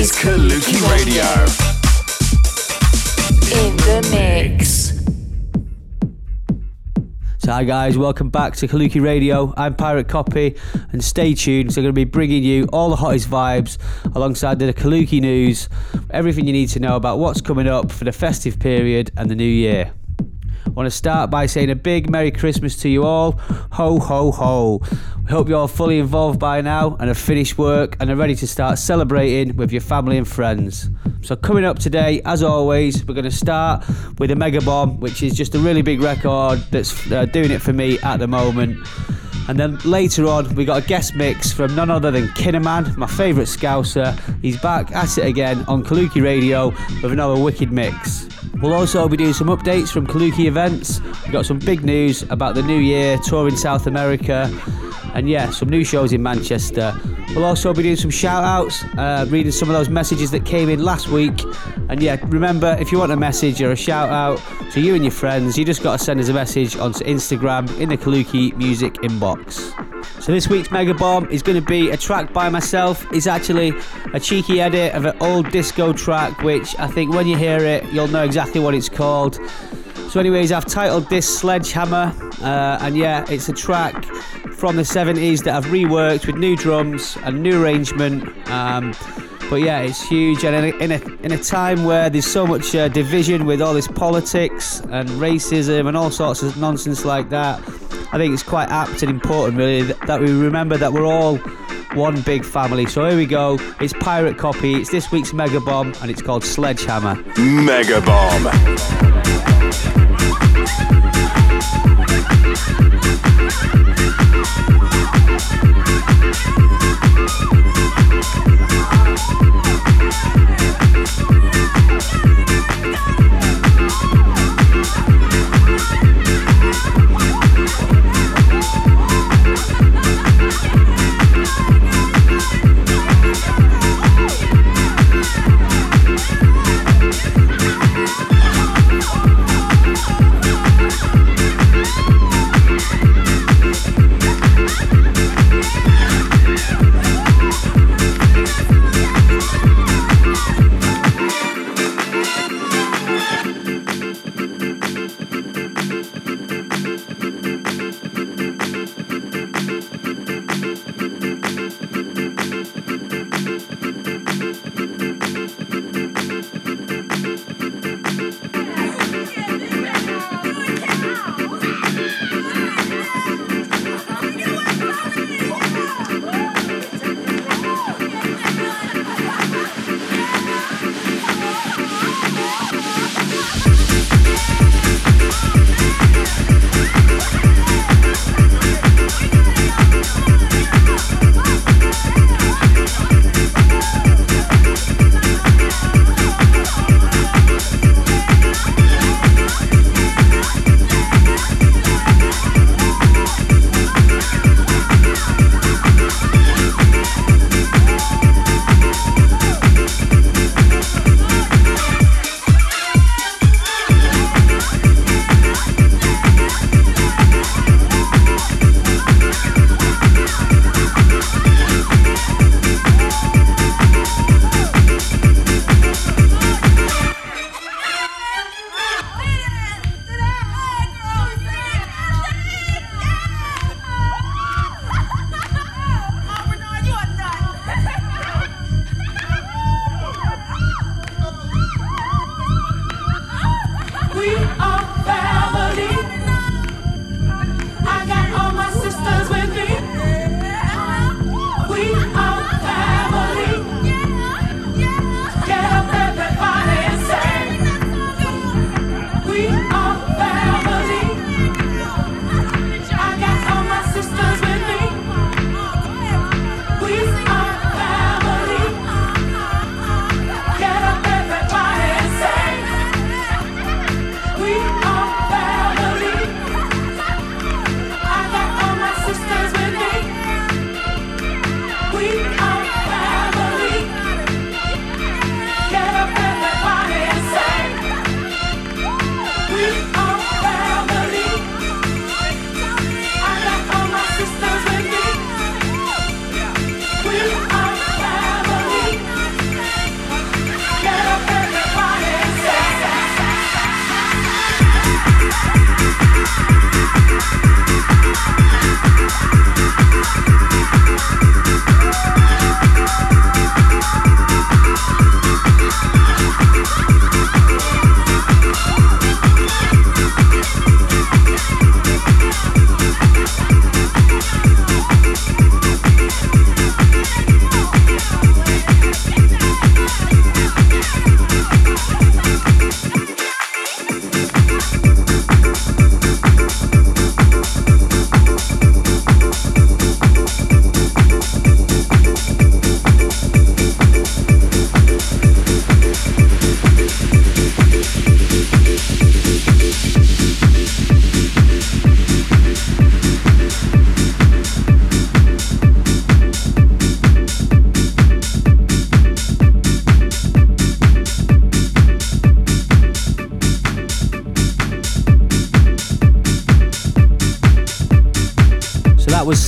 is Kaluki Radio. in the mix. So hi guys, welcome back to Kaluki Radio. I'm Pirate Copy, and stay tuned. So I'm going to be bringing you all the hottest vibes alongside the Kaluki news, everything you need to know about what's coming up for the festive period and the new year. I want to start by saying a big Merry Christmas to you all. Ho ho ho. Hope you're all fully involved by now and have finished work and are ready to start celebrating with your family and friends. So coming up today, as always, we're going to start with a Mega Bomb, which is just a really big record that's uh, doing it for me at the moment. And then later on, we got a guest mix from none other than Kinnerman, my favourite Scouser. He's back at it again on Kaluki Radio with another wicked mix. We'll also be doing some updates from Kaluki events. We've got some big news about the new year, touring South America, and yeah, some new shows in Manchester. We'll also be doing some shout outs, uh, reading some of those messages that came in last week. And yeah, remember, if you want a message or a shout out to you and your friends, you just got to send us a message onto Instagram in the Kaluki Music inbox. So this week's Mega Bomb is going to be a track by myself. It's actually a cheeky edit of an old disco track, which I think when you hear it, you'll know exactly what it's called. So, anyways, I've titled this Sledgehammer, uh, and yeah, it's a track from the 70s that I've reworked with new drums and new arrangement. Um, but yeah, it's huge, and in a, in a, in a time where there's so much uh, division with all this politics and racism and all sorts of nonsense like that, I think it's quite apt and important, really, that we remember that we're all one big family. So here we go. It's Pirate Copy, it's this week's Mega Bomb, and it's called Sledgehammer. Mega Bomb.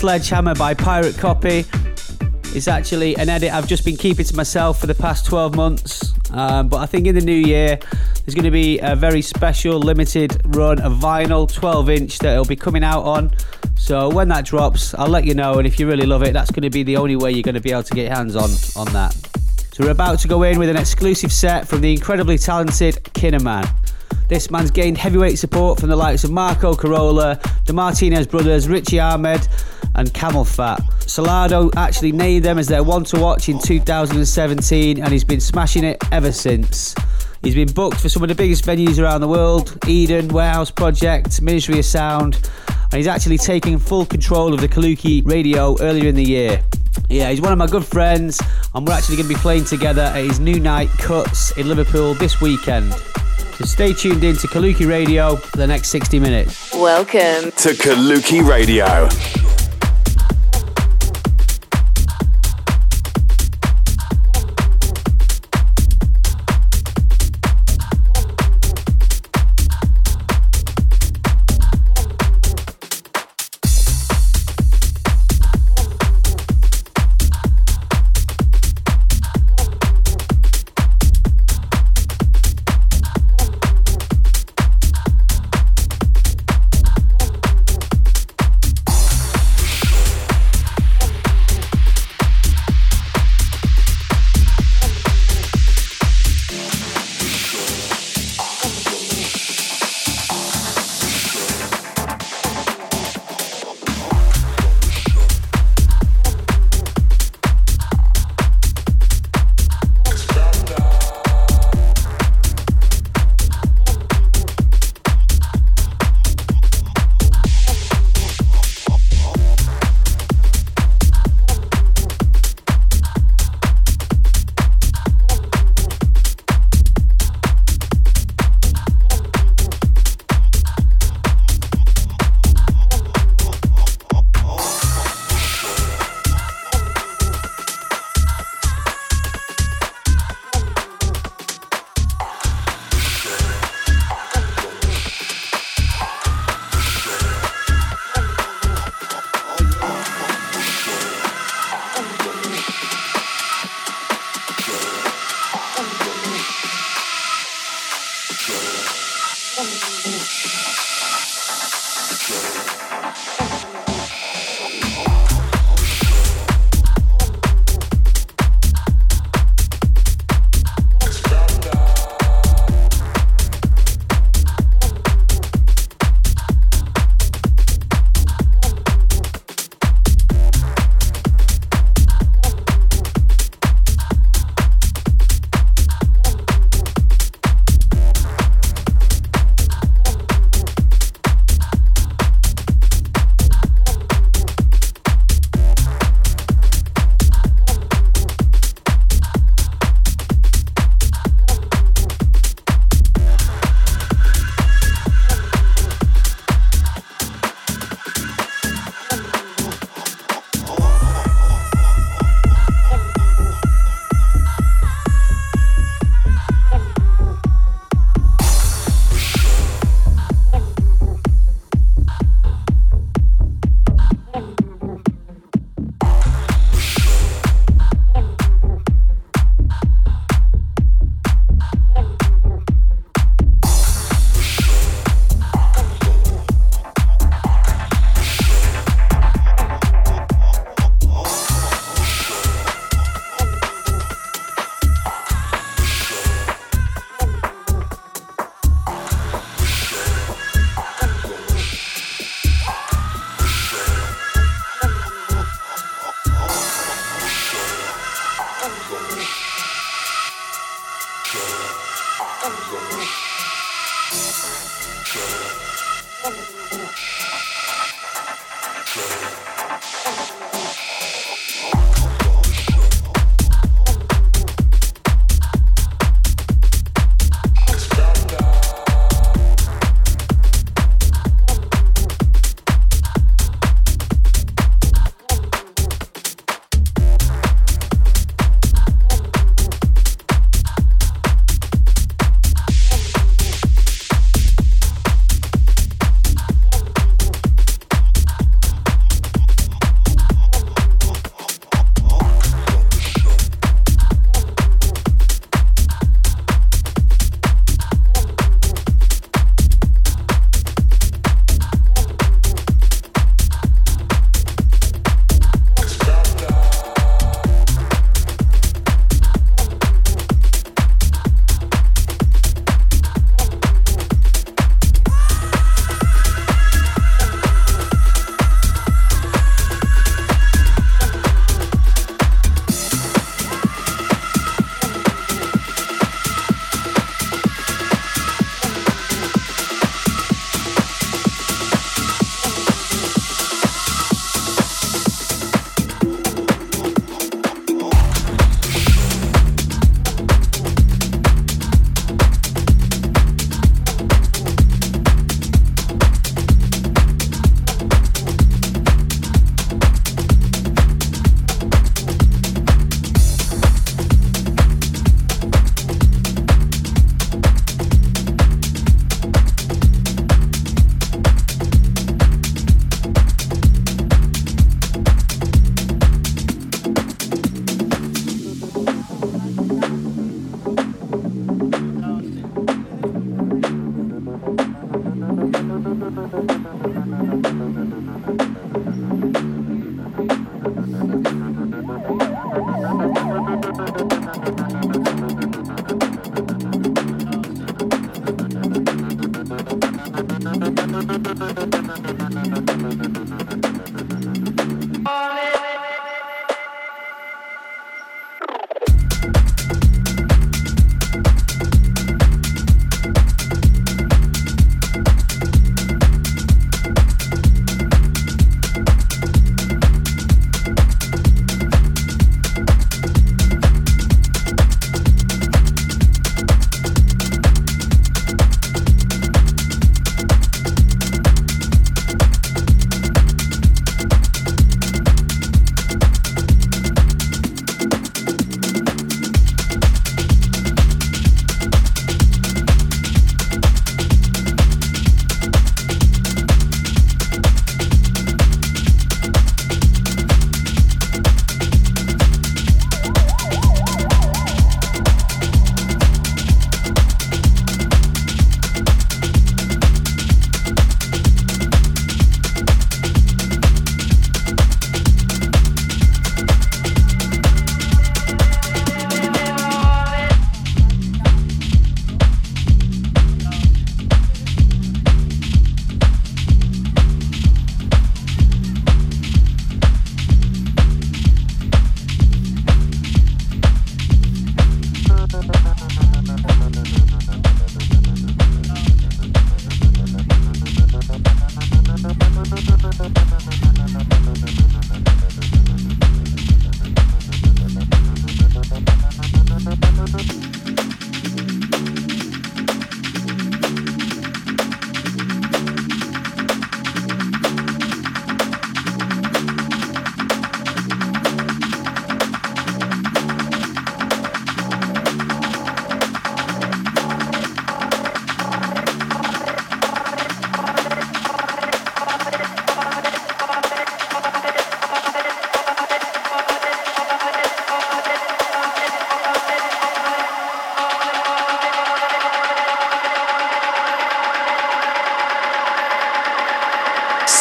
Sledgehammer by Pirate Copy. It's actually an edit I've just been keeping to myself for the past 12 months. Um, but I think in the new year, there's going to be a very special limited run of vinyl 12 inch that it'll be coming out on. So when that drops, I'll let you know. And if you really love it, that's going to be the only way you're going to be able to get hands on on that. So we're about to go in with an exclusive set from the incredibly talented Kinnerman. This man's gained heavyweight support from the likes of Marco Carola, the Martinez brothers, Richy Ahmed, and Camel Fat. Solardo actually named them as their one to watch in 2017, and he's been smashing it ever since. He's been booked for some of the biggest venues around the world Eden, Warehouse Project, Ministry of Sound, and he's actually taken full control of the Kaluki radio earlier in the year. Yeah, he's one of my good friends, and we're actually going to be playing together at his new night Cuts in Liverpool this weekend. So stay tuned in to Kaluki Radio for the next 60 minutes. Welcome To Kaluki Radio. show.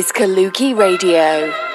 Is Kaluki Radio.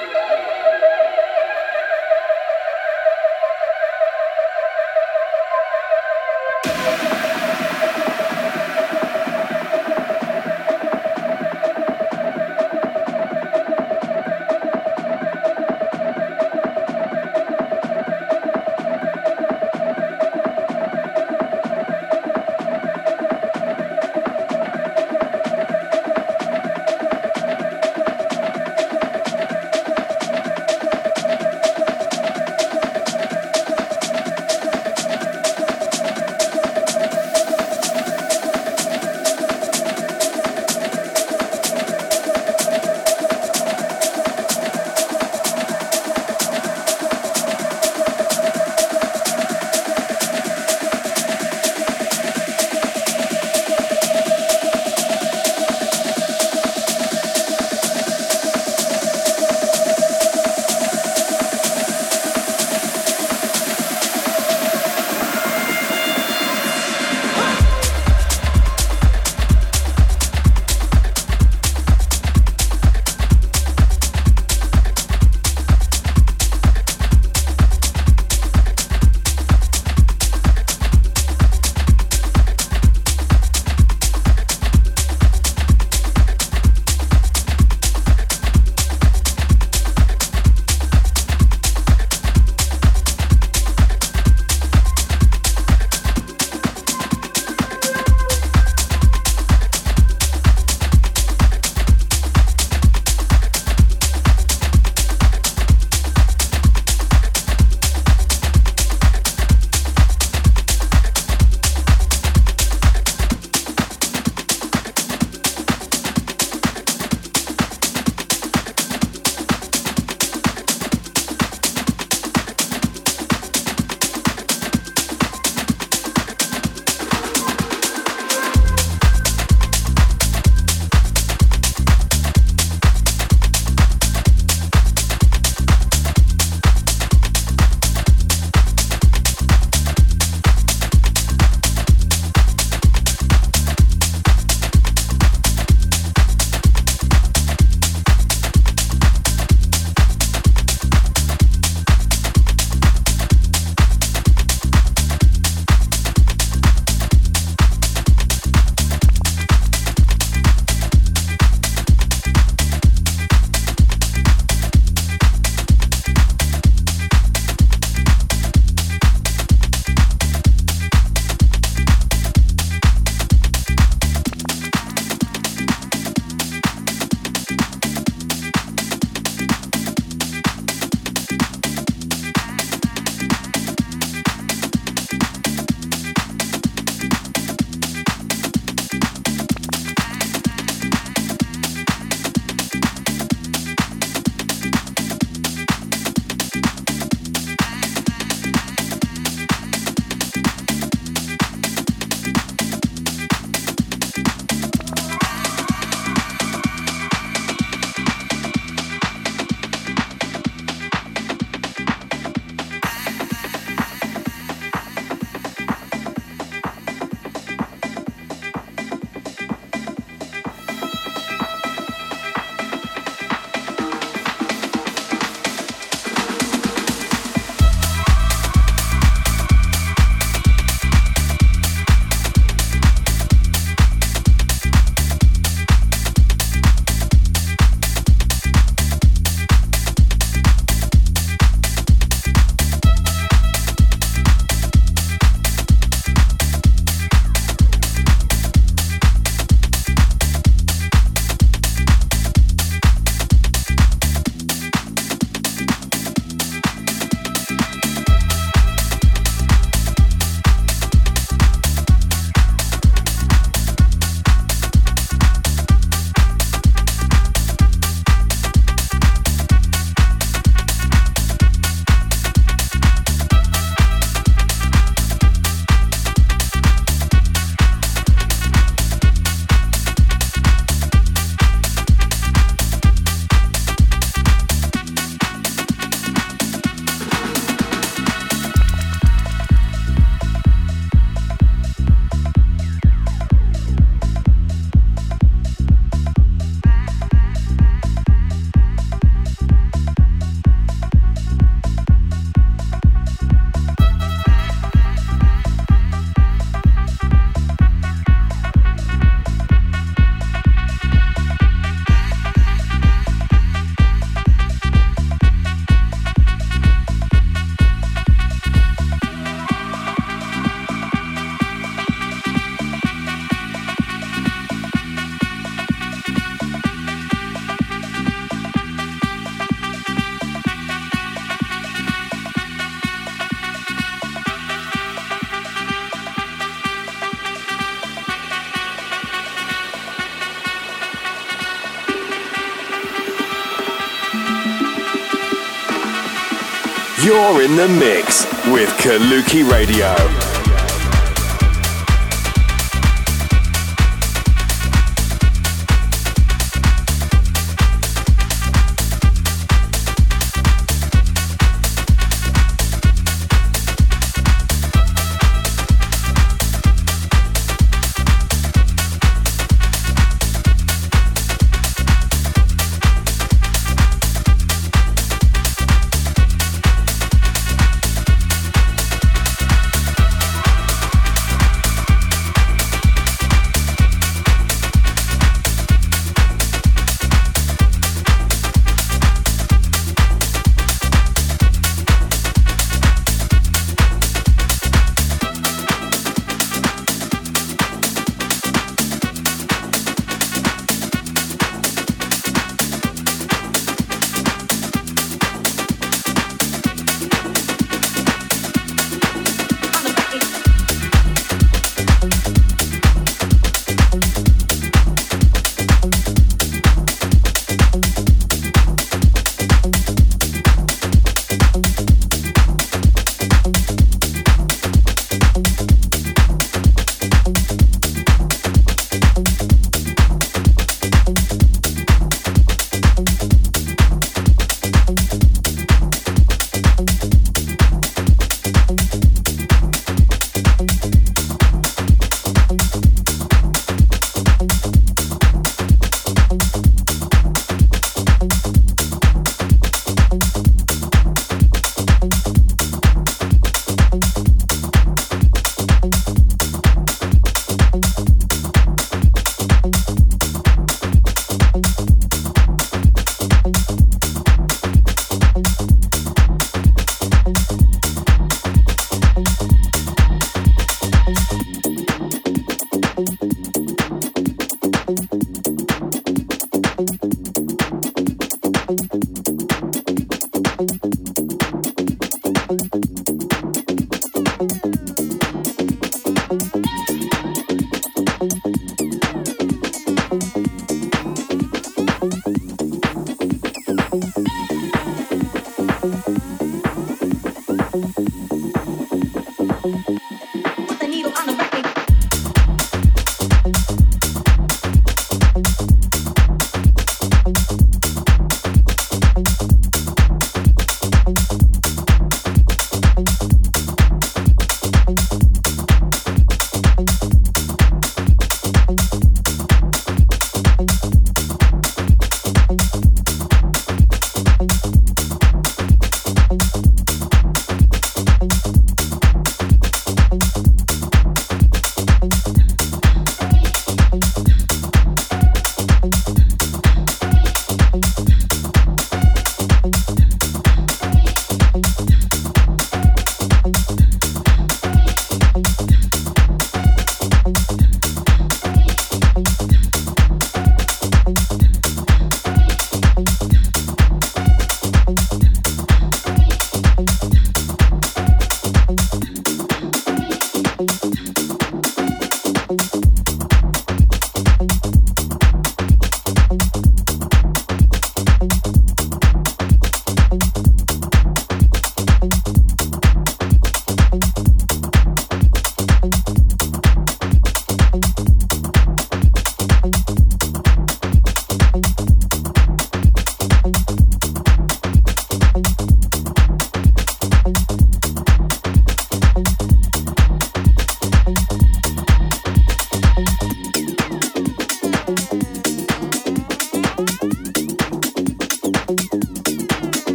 You're in the mix with Kaluki Radio.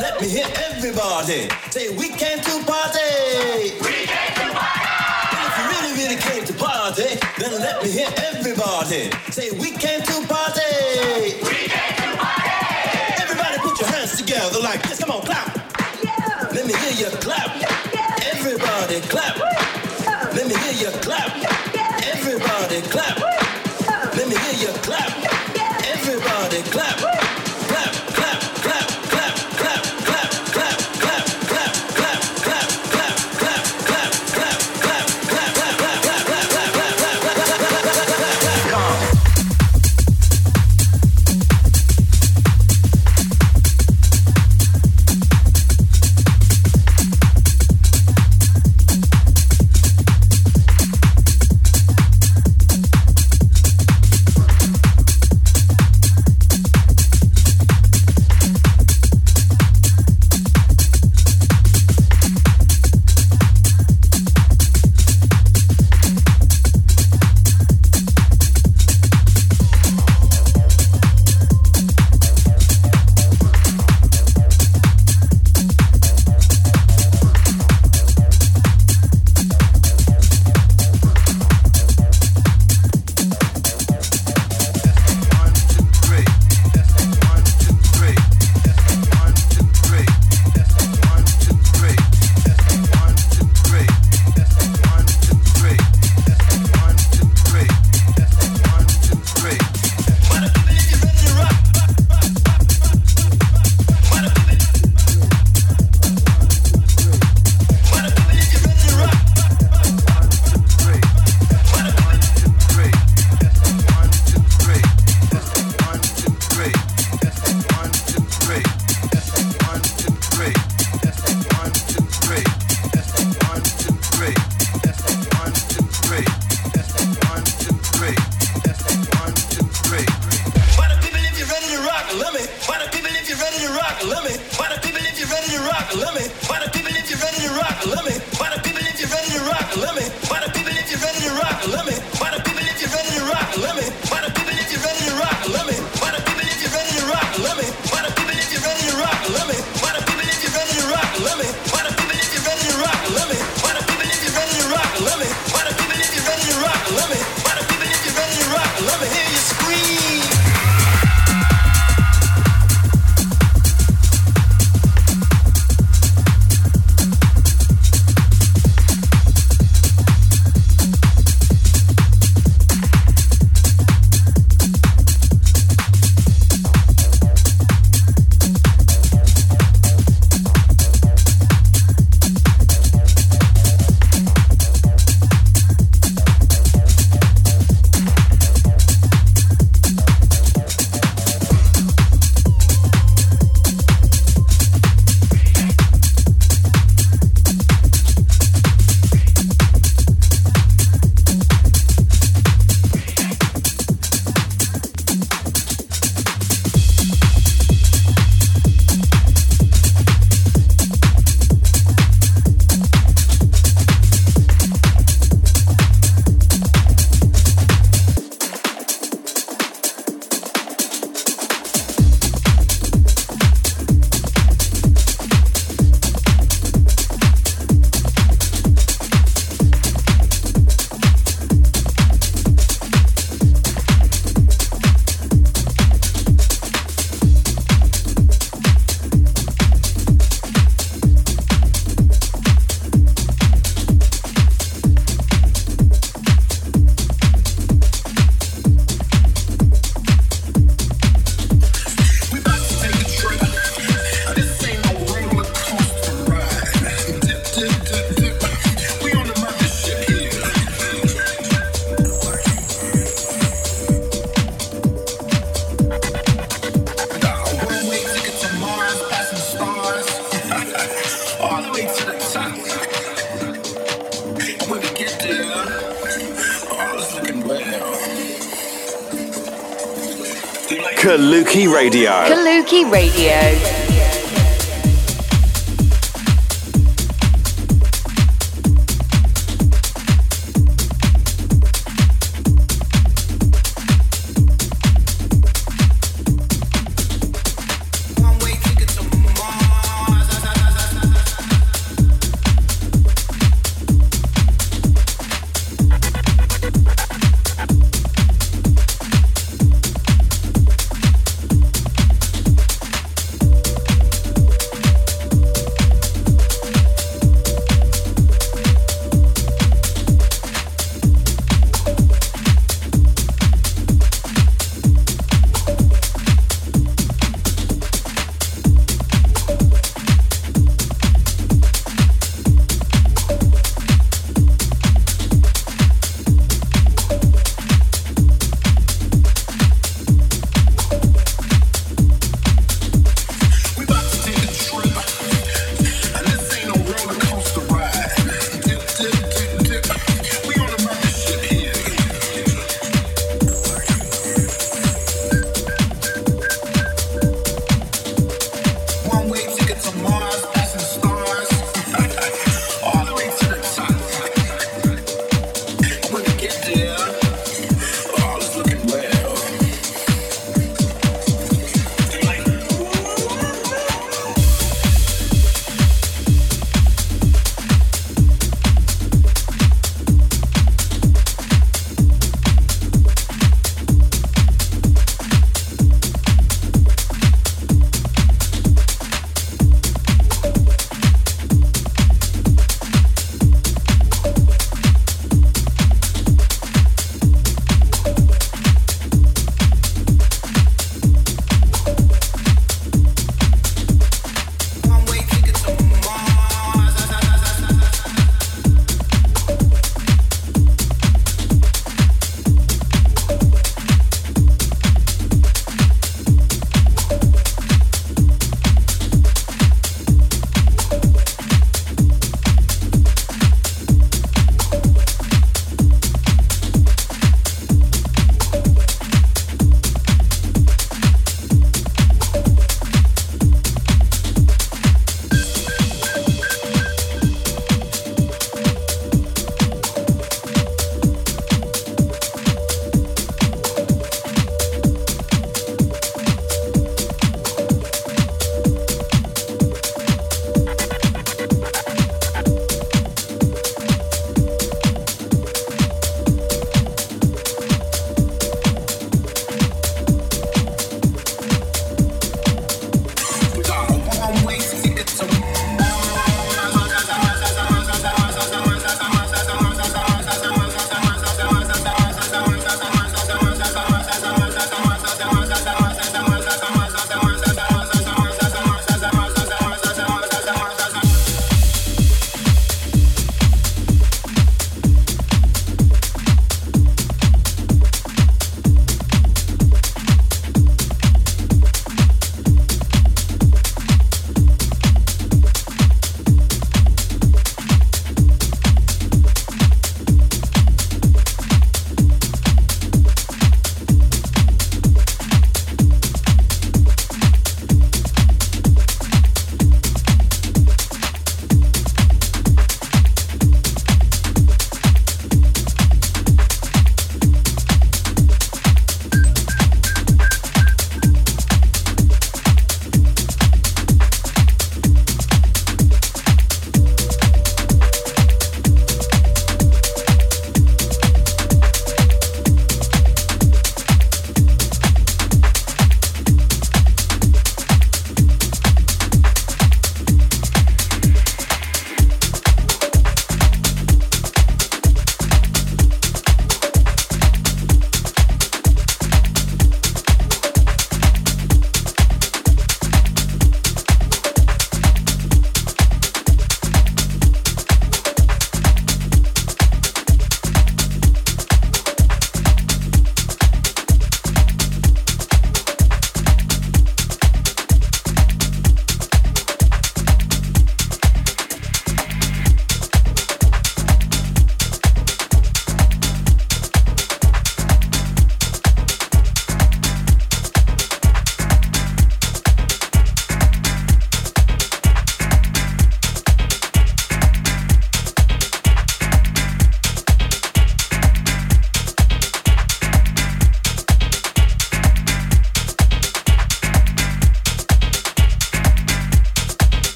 let me hear everybody say we came to party. We came to party. And if you really, really came to party, then let me hear everybody say we came to party. We came to party. Everybody put your hands together like this. Come on, clap. Radio. Kaluki Radio.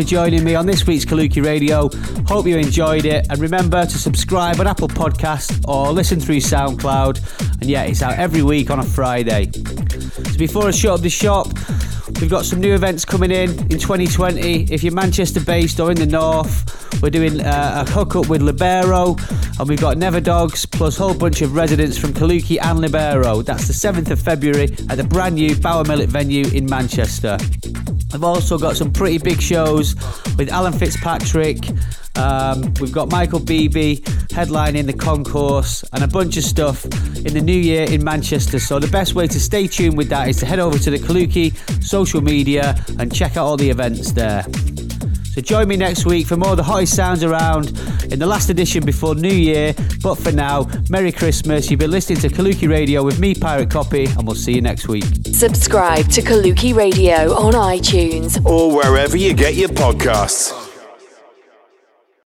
For joining me on this week's Kaluki Radio. Hope you enjoyed it. And remember to subscribe on Apple Podcast or listen through SoundCloud. And yeah, it's out every week on a Friday. So before I shut up the shop, we've got some new events coming in in 2020. If you're Manchester based or in the north, we're doing uh, a hookup with Libero. And we've got Neverdogs plus a whole bunch of residents from Kaluki and Libero. That's the 7th of February at the brand new Bower Millet venue in Manchester. I've also got some pretty big shows with Alan Fitzpatrick. Um, we've got Michael Bibi headlining the concourse and a bunch of stuff in the new year in Manchester. So the best way to stay tuned with that is to head over to the Kaluki social media and check out all the events there. So join me next week for more of the hottest sounds around in the last edition before New Year. But for now, Merry Christmas. You've been listening to Kaluki Radio with me, Pirate Copy, and we'll see you next week. Subscribe to Kaluki Radio on iTunes or wherever you get your podcasts.